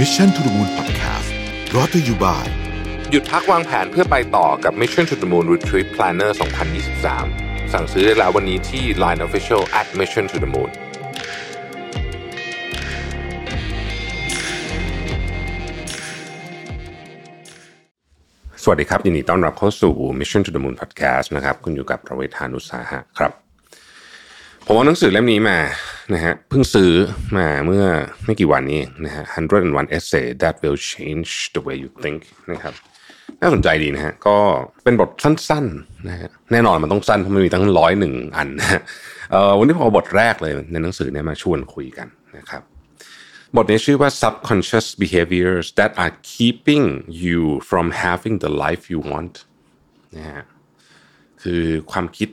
มิชชั่นทุ t มูลพอดแคสต์รอตัวอยู่บ่ายหยุดพักวางแผนเพื่อไปต่อกับ Mission to the Moon Retreat Planner 2023 สั่งซื้อได้แล้ววันนี้ที่ Line Official at Mission to the Moon สวัสดีครับ ยินดีต้อนรับเข้าสู่ Mission to the Moon Podcast นะครับ คุณอยู่กับประเวทานุสาหะครับ ผมเอาหนังสือเล่มนี้มา นะฮะเพิ่งซื้อมาเมื่อไม่กี่วันนี้นะฮะ101 essay that will change the way you think นะครับน่าสนใจดีนะฮะก็เป็นบทสั้นๆนะฮะแน่นอนมันต้องสั้นเพราะมันมีตั้งร้อยหนึ่งอันนะฮะวันนี้ผมเอาบทแรกเลยในหนังสือเนี่ยมาชวนคุยกันนะครับบทนี้ชื่อว่า subconscious behaviors that are keeping you from having the life you want นะฮะคือความคิด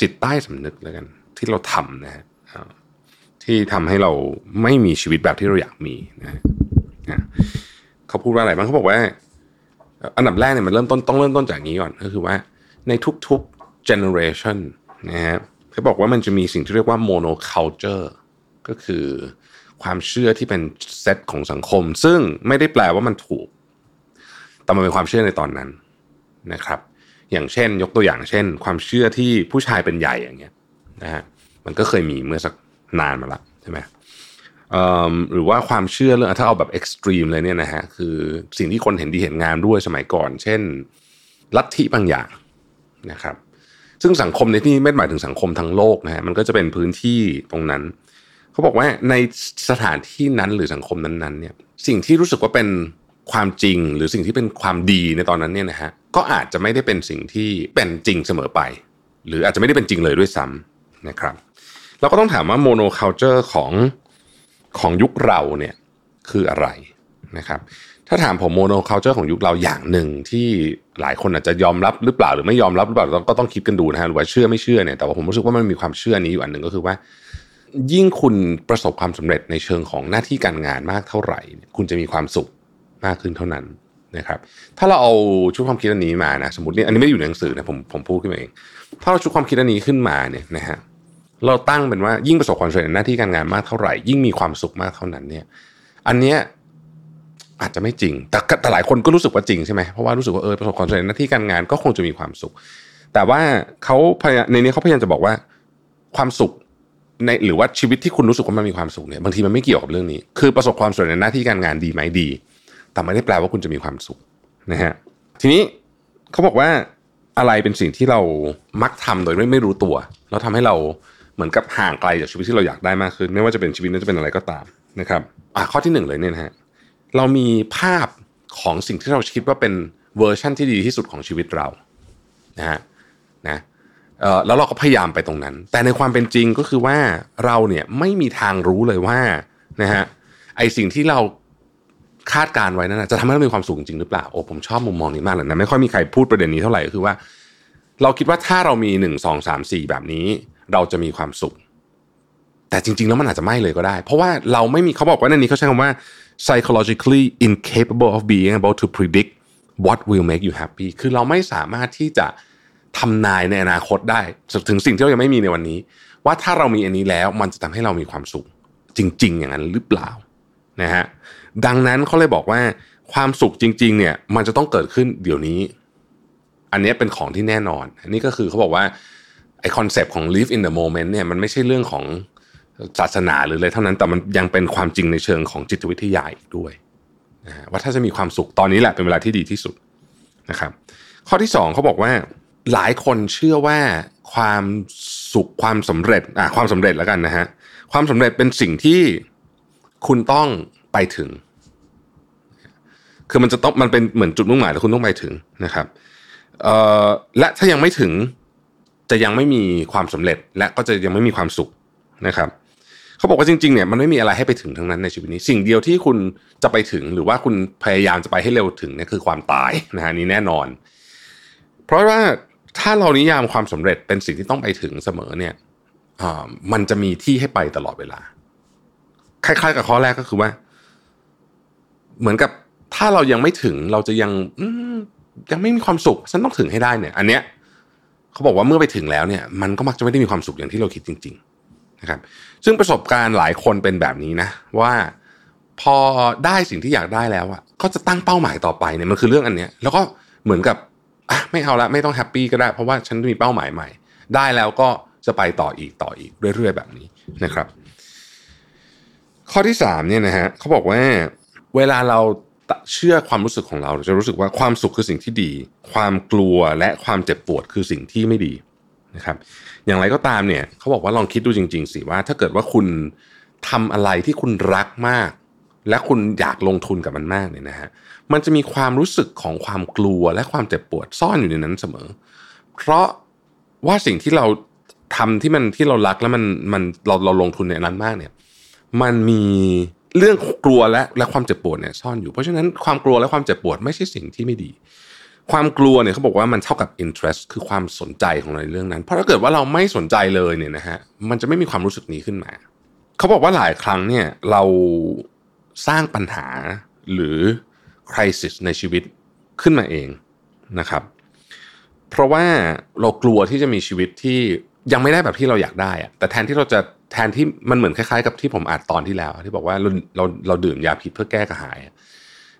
จิตใต้สำนึกแล้วกัน ที่เราทำนะฮะที่ทำให้เราไม่มีชีวิตแบบที่เราอยากมีนะฮะอะเขาพูดว่าอะไรบ้างเขาบอกว่า อันดับแรกเนี่ยมันเริ่มต้นต้องเริ่มต้นจากนี้ก่อนก็คือว่าในทุกๆ generation นะฮะเขาบอกว่ามันจะมีสิ่งที่เรียกว่า monoculture ก็คือความเชื่อที่เป็นเซตของสังคม ซึ่งไม่ได้แปลว่ามันถูก แต่มันเป็นความเชื่อในตอนนั้นนะครับ อย่างเช่น ยกตัวอย่างเช่น ความเชื่อที่ผู้ชายเป็นใหญ่อย่างเงี้ย นะฮะมันก็เคยมีเมื่อสักนานมาละใช่ไหมหรือว่าความเชื่อเรื่องถ้าเอาแบบเอ็กซ์ตรีมเลยเนี่ยนะฮะคือสิ่งที่คนเห็นดีเห็นงามด้วยสมัยก่อน เช่น ลัทธิบางอย่างนะครับ ซึ่งสังคมในที่นี้ไม่หมายถึงสังคมทั้งโลกนะฮะมันก็จะเป็นพื้นที่ตรงนั้น เขาบอกว่าในสถานที่นั้นหรือสังคมนั้นๆเนี่ยสิ่งที่รู้สึกว่าเป็นความจริงหรือสิ่งที่เป็นความดีในตอนนั้นเนี่ยนะฮะก็อาจจะไม่ได้เป็นสิ่งที่เป็นจริงเสมอไป หรืออาจจะไม่ได้เป็นจริงเลยด้วยซ้ำ นะครับเราก็ต้องถามว่า monoculture ของของยุคเราเนี่ยคืออะไรนะครับถ้าถามผม monoculture ของยุคเราอย่างหนึ่งที่หลายคนอาจจะยอมรับหรือเปล่าหรือไม่ยอมรับหรือเปล่าก็ต้องคิดกันดูนะฮะหรือว่าเชื่อไม่เชื่อเนี่ยแต่ว่าผมรู้สึกว่ามันมีความเชื่อนี้อยู่อันหนึ่งก็คือว่า ยิ่งคุณประสบความสำเร็จในเชิงของหน้าที่การงานมากเท่าไหร่ คุณจะมีความสุขมากขึ้นเท่านั้นนะครับถ้าเราเอาชุดความคิดอันนี้มานะสมมติเนี่ยอันนี้ไม่ได้อยู่ในหนังสือนะผมผมพูดขึ้นมาเอง ถ้าเราชุดความคิดอันนี้ขึ้นมาเนี่ยนะฮะเเราตั้งเป็นว่ายิ่งประสบความสำเร็จในหน้าที่การงานมากเท่าไหร่ ยิ่งมีความสุขมากเท่านั้นเนี่ยอันเนี้ยอาจจะไม่จริง แต่แต่หลายคนก็รู้สึกว่าจริงใช่ไหมเพราะว่ารู้สึกว่าเออประสบความสำเร็จในหน้าที่การงานก็คงจะมีความสุข แต่ว่าเขาในนี้เขาพยายามจะบอกว่าความสุขในหรือว่าชีวิตที่คุณรู้สึกว่ามันมีความสุขเนี่ยบางทีมันไม่เกี่ยวกับเรื่องนี้ คือประสบความสำเร็จในหน้าที่การงานดีไหมดี แต่ไม่ได้แปลว่าคุณจะมีความสุขนะฮะทีนี้เขาบอกว่าอะไรเป็นสิ่งที่เรามักทำโดยไม่ไม่รู้ตัว แล้วทำให้เรา เหมือนกับห่างไกลจากชีวิตที่เราอยากได้มากขึ้น ไม่ว่าจะเป็นชีวิตนั้นจะเป็นอะไรก็ตามนะครับอะข้อที่หนึ่งเลยเนี่ยนะฮะเรามีภาพของสิ่งที่เราคิดว่าเป็นเวอร์ชั่นที่ดีที่สุดของชีวิตเรานะฮะนะเออแล้วเราก็พยายามไปตรงนั้น แต่ในความเป็นจริงก็คือว่าเราเนี่ยไม่มีทางรู้เลยว่านะฮะไอสิ่งที่เราคาดการไว้นั้นนะจะทำให้เรามีความสุขจริงหรือเปล่าโอ้ผมชอบมุมมองนี้มากเลยนะไม่ค่อยมีใครพูดประเด็นนี้เท่าไหร่ก็คือว่า เราคิดว่าถ้าเรามีหนึ่งสองสามสี่แบบนี้เราจะมีความสุข แต่จริง ๆ แล้วมันอาจจะไม่เลยก็ได้ เพราะว่าเราไม่มีเขาบอกว่าในนี้เขาใช้คำว่า psychologically incapable of being able to predict what will make you happy คือเราไม่สามารถที่จะทำนายในอนาคตได้ ถึงสิ่งที่เรายังไม่มีในวันนี้ ว่าถ้าเรามีอันนี้แล้วมันจะทำให้เรามีความสุข จริง ๆ อย่างนั้นหรือเปล่านะฮะดังนั้นเขาเลยบอกว่าความสุขจริง ๆ เนี่ยมันจะต้องเกิดขึ้นเดี๋ยวนี้ อันนี้เป็นของที่แน่นอนอันนี้ก็คือเขาบอกว่า ไอ concept ของ live in the moment เนี่ยมันไม่ใช่เรื่องของศาสนาหรืออะไรเท่านั้นแต่มันยังเป็นความจริงในเชิงของจิตวิทยาอีกด้วยนะว่าถ้าจะมีความสุขตอนนี้แหละเป็นเวลาที่ดีที่สุดนะครับ ข้อที่สองเขาบอกว่าหลายคนเชื่อว่าความสุขความสำเร็จอะความสำเร็จแล้วกันนะฮะความสำเร็จเป็นสิ่งที่คุณต้องไปถึง คือมันจะต้องมันเป็นเหมือนจุดมุ่งหมายแล้วคุณต้องไปถึงนะครับเอ่อและถ้ายังไม่ถึง จะยังไม่มีความสำเร็จและก็จะยังไม่มีความสุขนะครับเขาบอกว่าจริงๆเนี่ยมันไม่มีอะไรให้ไปถึงทั้งนั้นในชีวิตนี้ สิ่งเดียวที่คุณจะไปถึงหรือว่าคุณพยายามจะไปให้เร็วถึงเนี่ยคือความตายนะฮะนี่แน่นอน เพราะว่าถ้าเรานิยามความสำเร็จเป็นสิ่งที่ต้องไปถึงเสมอเนี่ยมันจะมีที่ให้ไปตลอดเวลา คล้ายๆ กับข้อแรกก็คือว่า เหมือนกับถ้าเรายังไม่ถึงเราจะยังยังไม่มีความสุข ฉันต้องถึงให้ได้เนี่ย อันเนี้ย เขาบอกว่าเมื่อไปถึงแล้วเนี่ยมันก็มักจะไม่ได้มีความสุขอย่างที่เราคิดจริง ๆนะครับ ซึ่งประสบการณ์หลายคนเป็นแบบนี้นะ ว่าพอได้สิ่งที่อยากได้แล้วอะก็จะตั้งเป้าหมายต่อไปเนี่ยมันคือเรื่องอันเนี้ยแล้วก็เหมือนกับอะไม่เอาละไม่ต้องแฮปปี้ก็ได้ เพราะว่าฉันมีเป้าหมายใหม่ ได้แล้วก็จะไปต่ออีกต่ออีกเรื่อย ๆ แบบนี้นะครับ ข้อที่สามเนี่ยนะฮะเขาบอกว่าเวลาเรา เชื่อความรู้สึกของเราเราจะรู้สึกว่าความสุขคือสิ่งที่ดี ความกลัวและความเจ็บปวดคือสิ่งที่ไม่ดีนะครับ อย่างไรก็ตามเนี่ยเขาบอกว่าลองคิดดูจริง ๆสิว่า ถ้าเกิดว่าคุณทำอะไรที่คุณรักมาก และคุณอยากลงทุนกับมันมากเนี่ยนะฮะมันจะมีความรู้สึกของความกลัวและความเจ็บปวดซ่อนอยู่ในนั้นเสมอ เพราะว่าสิ่งที่เราทำที่มันที่เรารักแล้วมันมันเราเราลงทุนในนั้นมากเนี่ย มันมี เรื่องกลัวและและความเจ็บปวดเนี่ยซ่อนอยู่เพราะฉะนั้นความกลัวและความเจ็บปวดไม่ใช่สิ่งที่ไม่ดี ความกลัวเนี่ยเขาบอกว่ามันเท่ากับ interest คือความสนใจของเราในเรื่องนั้น เพราะถ้าเกิดว่าเราไม่สนใจเลยเนี่ยนะฮะมันจะไม่มีความรู้สึกนี้ขึ้นมา เขาบอกว่าหลายครั้งเนี่ยเราสร้างปัญหาหรือ crisis ในชีวิตขึ้นมาเองนะครับ เพราะว่าเรากลัวที่จะมีชีวิตที่ยังไม่ได้แบบที่เราอยากได้อะแต่แทนที่เราจะ แทนที่มันเหมือนคล้าย ๆ กับที่ผมอ่านตอนที่แล้ว ที่บอกว่าเราเราเราดื่มยาพิษเพื่อแก้กระหาย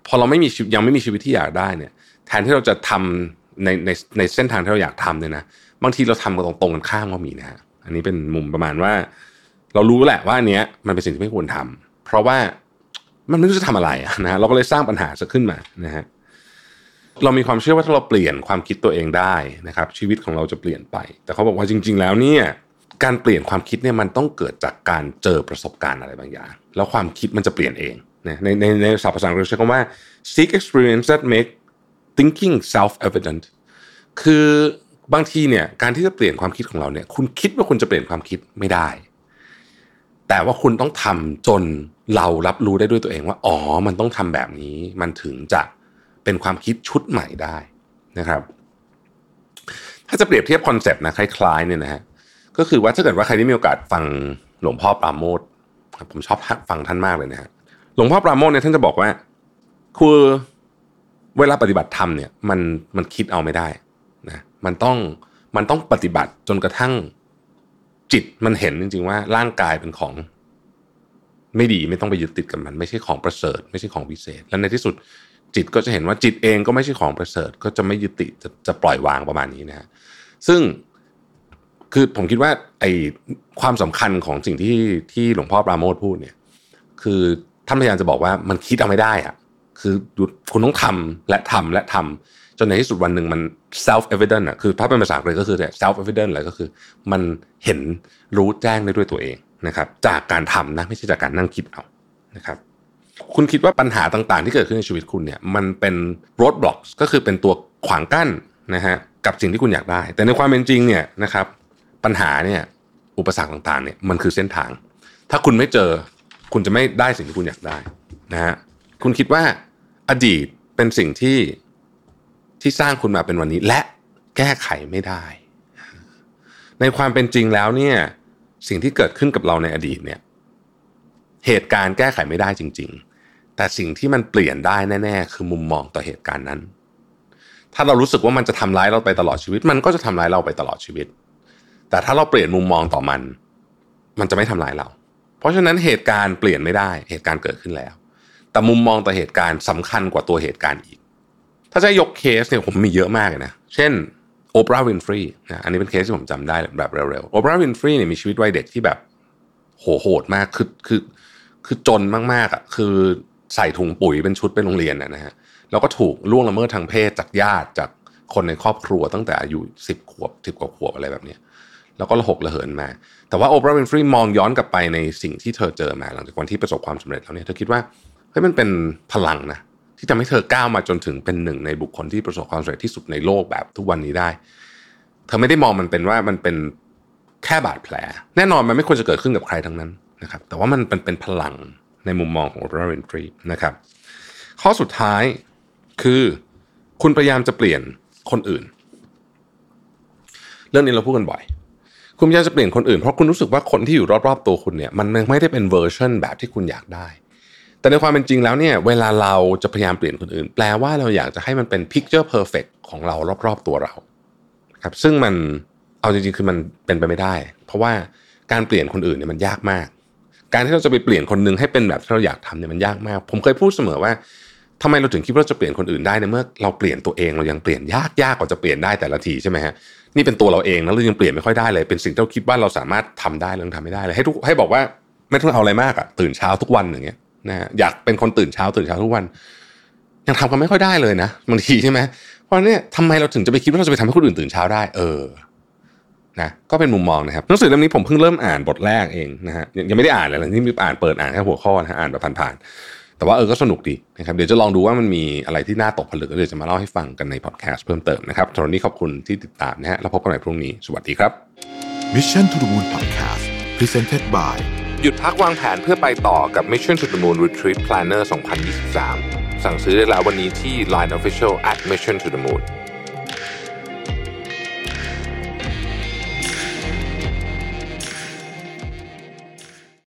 พอเราไม่มียังไม่มีชีวิตที่อยากได้เนี่ย แทนที่เราจะทำในในในเส้นทางที่เราอยากทำเนี่ยนะบางทีเราทำกันตรงๆกันข้ามก็มีนะฮะอันนี้เป็นมุมประมาณว่า เรารู้แหละว่าอันเนี้ยมันเป็นสิ่งที่ไม่ควรทำเพราะว่ามันไม่รู้จะทำอะไรนะเราก็เลยสร้างปัญหาจะขึ้นมานะฮะเรามีความเชื่อว่าถ้าเราเปลี่ยนความคิดตัวเองได้นะครับ ชีวิตของเราจะเปลี่ยนไป แต่เขาบอกว่าจริง ๆ แล้วเนี่ย การเปลี่ยนความคิดเนี่ยมันต้องเกิดจากการเจอประสบการณ์อะไรบางอย่าง แล้วความคิดมันจะเปลี่ยนเองนะในในในศัพท์ภาษาอังกฤษใช้คำว่า seek experience that make thinking self evident คือบางทีเนี่ยการที่จะเปลี่ยนความคิดของเราเนี่ย คุณคิดว่าคุณจะเปลี่ยนความคิดไม่ได้ แต่ว่าคุณต้องทำจนเรารับรู้ได้ด้วยตัวเองว่า อ๋อ มันต้องทำแบบนี้ มันถึงจะเป็นความคิดชุดใหม่ได้นะครับ ถ้าจะเปรียบเทียบ concept นะคล้ายๆเนี่ยนะฮะ ก็คือว่าถ้าเกิดว่าใครที่มีโอกาสฟังหลวงพ่อปราโมทย์ผมชอบฟังท่านมากเลยนะฮะหลวงพ่อปราโมทย์เนี่ยท่านจะบอกว่า คือเวลาปฏิบัติธรรมเนี่ยมันมันคิดเอาไม่ได้นะมันต้องมันต้องปฏิบัติจนกระทั่งจิตมันเห็นจริงๆว่าร่างกายเป็นของไม่ดีไม่ต้องไปยึดติดกับมัน ไม่ใช่ของประเสริฐ ไม่ใช่ของพิเศษ และในที่สุดจิตก็จะเห็นว่าจิตเองก็ไม่ใช่ของประเสริฐ ก็จะไม่ยึดติดจะจะปล่อยวางประมาณนี้นะฮะซึ่ง คือผมคิดว่าไอความสำคัญของสิ่งที่ที่หลวงพ่อปราโมทพูดเนี่ย คือท่านพยายามจะบอกว่ามันคิดเอาไม่ได้อะคือคุณต้องทำและทำและทำจนในที่สุดวันหนึ่งมัน self evident อะคือถ้าเป็นภาษาอังกฤษก็คือ self evident เลยก็คือ มันเห็นรู้แจ้งได้ด้วยตัวเองนะครับ จากการทำนะไม่ใช่จากการนั่งคิดเอานะครับ คุณคิดว่าปัญหาต่างๆ ที่เกิดขึ้นในชีวิตคุณเนี่ย มันเป็น road blocks ก็คือเป็นตัวขวางกั้นนะฮะกับสิ่งที่คุณอยากได้ แต่ในความเป็นจริงเนี่ยนะครับ ปัญหาเนี่ยอุปสรรคต่างๆเนี่ยมันคือเส้นทาง ถ้าคุณไม่เจอคุณจะไม่ได้สิ่งที่คุณอยากได้นะฮะคุณคิดว่าอดีตเป็นสิ่งที่ที่สร้างคุณมาเป็นวันนี้ และแก้ไขไม่ได้ ในความเป็นจริงแล้วเนี่ยสิ่งที่เกิดขึ้นกับเราในอดีตเนี่ยเหตุการณ์แก้ไขไม่ได้จริง ๆ แต่สิ่งที่มันเปลี่ยนได้แน่ๆ คือมุมมองต่อเหตุการณ์นั้น ถ้าเรารู้สึกว่ามันจะทำร้ายเราไปตลอดชีวิต มันก็จะทำร้ายเราไปตลอดชีวิต แต่ถ้าเราเปลี่ยนมุมมองต่อมัน มันจะไม่ทำลายเรา เพราะฉะนั้นเหตุการณ์เปลี่ยนไม่ได้เหตุการณ์เกิดขึ้นแล้ว แต่มุมมองต่อเหตุการณ์สำคัญกว่าตัวเหตุการณ์อีก ถ้าจะยกเคสเนี่ยผมมีเยอะมากเลยนะ เช่นโอปราห์วินฟรีนะอันนี้เป็นเคสที่ผมจำได้แบบเร็วๆโอปราห์วินฟรีเนี่ยมีชีวิตวัยเด็กที่แบบโหโหดมากคือคือคือจนมากๆอะคือใส่ถุงปุ๋ยเป็นชุดไปโรงเรียนนะฮะแล้วก็ถูกล่วงละเมิดทางเพศจากญาติจากคนในครอบครัวตั้งแต่อายุสิบขวบสิบกว่าขวบอะไรแบบนี้ แล้วก็ระหกระเหินมา แต่ว่าโอปราห์วินฟรีมองย้อนกลับไปในสิ่งที่เธอเจอมา หลังจากวันที่ประสบความสำเร็จแล้วเนี่ยเธอคิดว่าเฮ้ยมันเป็นพลังนะที่ทำให้เธอก้าวมาจนถึงเป็นหนึ่งในบุคคลที่ประสบความสำเร็จที่สุดในโลกแบบทุกวันนี้ได้ เธอไม่ได้มองมันเป็นว่ามันเป็นแค่บาดแผล แน่นอนมันไม่ควรจะเกิดขึ้นกับใครทั้งนั้นนะครับ แต่ว่ามันเป็นเป็นพลังในมุมมองของโอปราห์วินฟรีนะครับ ข้อสุดท้ายคือคุณพยายามจะเปลี่ยนคนอื่น เรื่องนี้เราพูดกันบ่อย คุณอยากจะเปลี่ยนคนอื่นเพราะคุณรู้สึกว่าคนที่อยู่รอบๆตัวคุณเนี่ยมันไม่ได้เป็นเวอร์ชันแบบที่คุณอยากได้ แต่ในความเป็นจริงแล้วเนี่ยเวลาเราจะพยายามเปลี่ยนคนอื่น แปลว่าเราอยากจะให้มันเป็น picture perfect ของเรารอบๆตัวเราครับซึ่งมันเอาจริงๆคือมันเป็นไปไม่ได้ เพราะว่าการเปลี่ยนคนอื่นเนี่ยมันยากมาก การที่เราจะไปเปลี่ยนคนหนึ่งให้เป็นแบบที่เราอยากทำเนี่ยมันยากมาก ผมเคยพูดเสมอว่า ทำไมเราถึงคิดว่าจะเปลี่ยนคนอื่นได้ในเมื่อเราเปลี่ยนตัวเองเรายังเปลี่ยนยากยากกว่าจะเปลี่ยนได้แต่ละทีใช่ไหมฮะนี่เป็นตัวเราเองแล้วเรายังเปลี่ยนไม่ค่อยได้เลย เป็นสิ่งที่เราคิดว่าเราสามารถทำได้เรายังทำไม่ได้เลยให้ทุกให้บอกว่าไม่ต้องเอาอะไรมากอะตื่นเช้าทุกวันอย่างเงี้ยนะอยากเป็นคนตื่นเช้าตื่นเช้าทุกวัน ยังทำกันไม่ค่อยได้เลยนะบางทีใช่ไหมเพราะเนี่ยทำไมเราถึงจะไปคิดว่าเราจะไปทำให้คนอื่นตื่นเช้าได้ เออนะก็เป็นมุมมองนะครับหนังสือเล่มนี้ผมเพิ่งเริ่มอ่านบทแรกเองนะฮะยังยังไม่ได้อ่านเลยนะนี่มีอ่านเปิดอ่านแค่หัวข้อนะฮะอ่านแบบผ่านๆ แต่ว่าเออก็สนุกดีนะครับเดี๋ยวจะลองดูว่ามันมีอะไรที่น่าตกผลึกแล้วเดี๋ยวจะมาเล่าให้ฟังกันในพอดแคสต์เพิ่มเติมนะครับสำหรับวันนี้ขอบคุณที่ติดตามนะฮะแล้วพบกันใหม่พรุ่งนี้ สวัสดีครับ Mission to the Moon Podcast Presented by หยุดพักวางแผนเพื่อไปต่อกับ Mission to the Moon Retreat Planner 2023 สั่งซื้อได้แล้ววันนี้ที่ Line Official at Mission to the Moon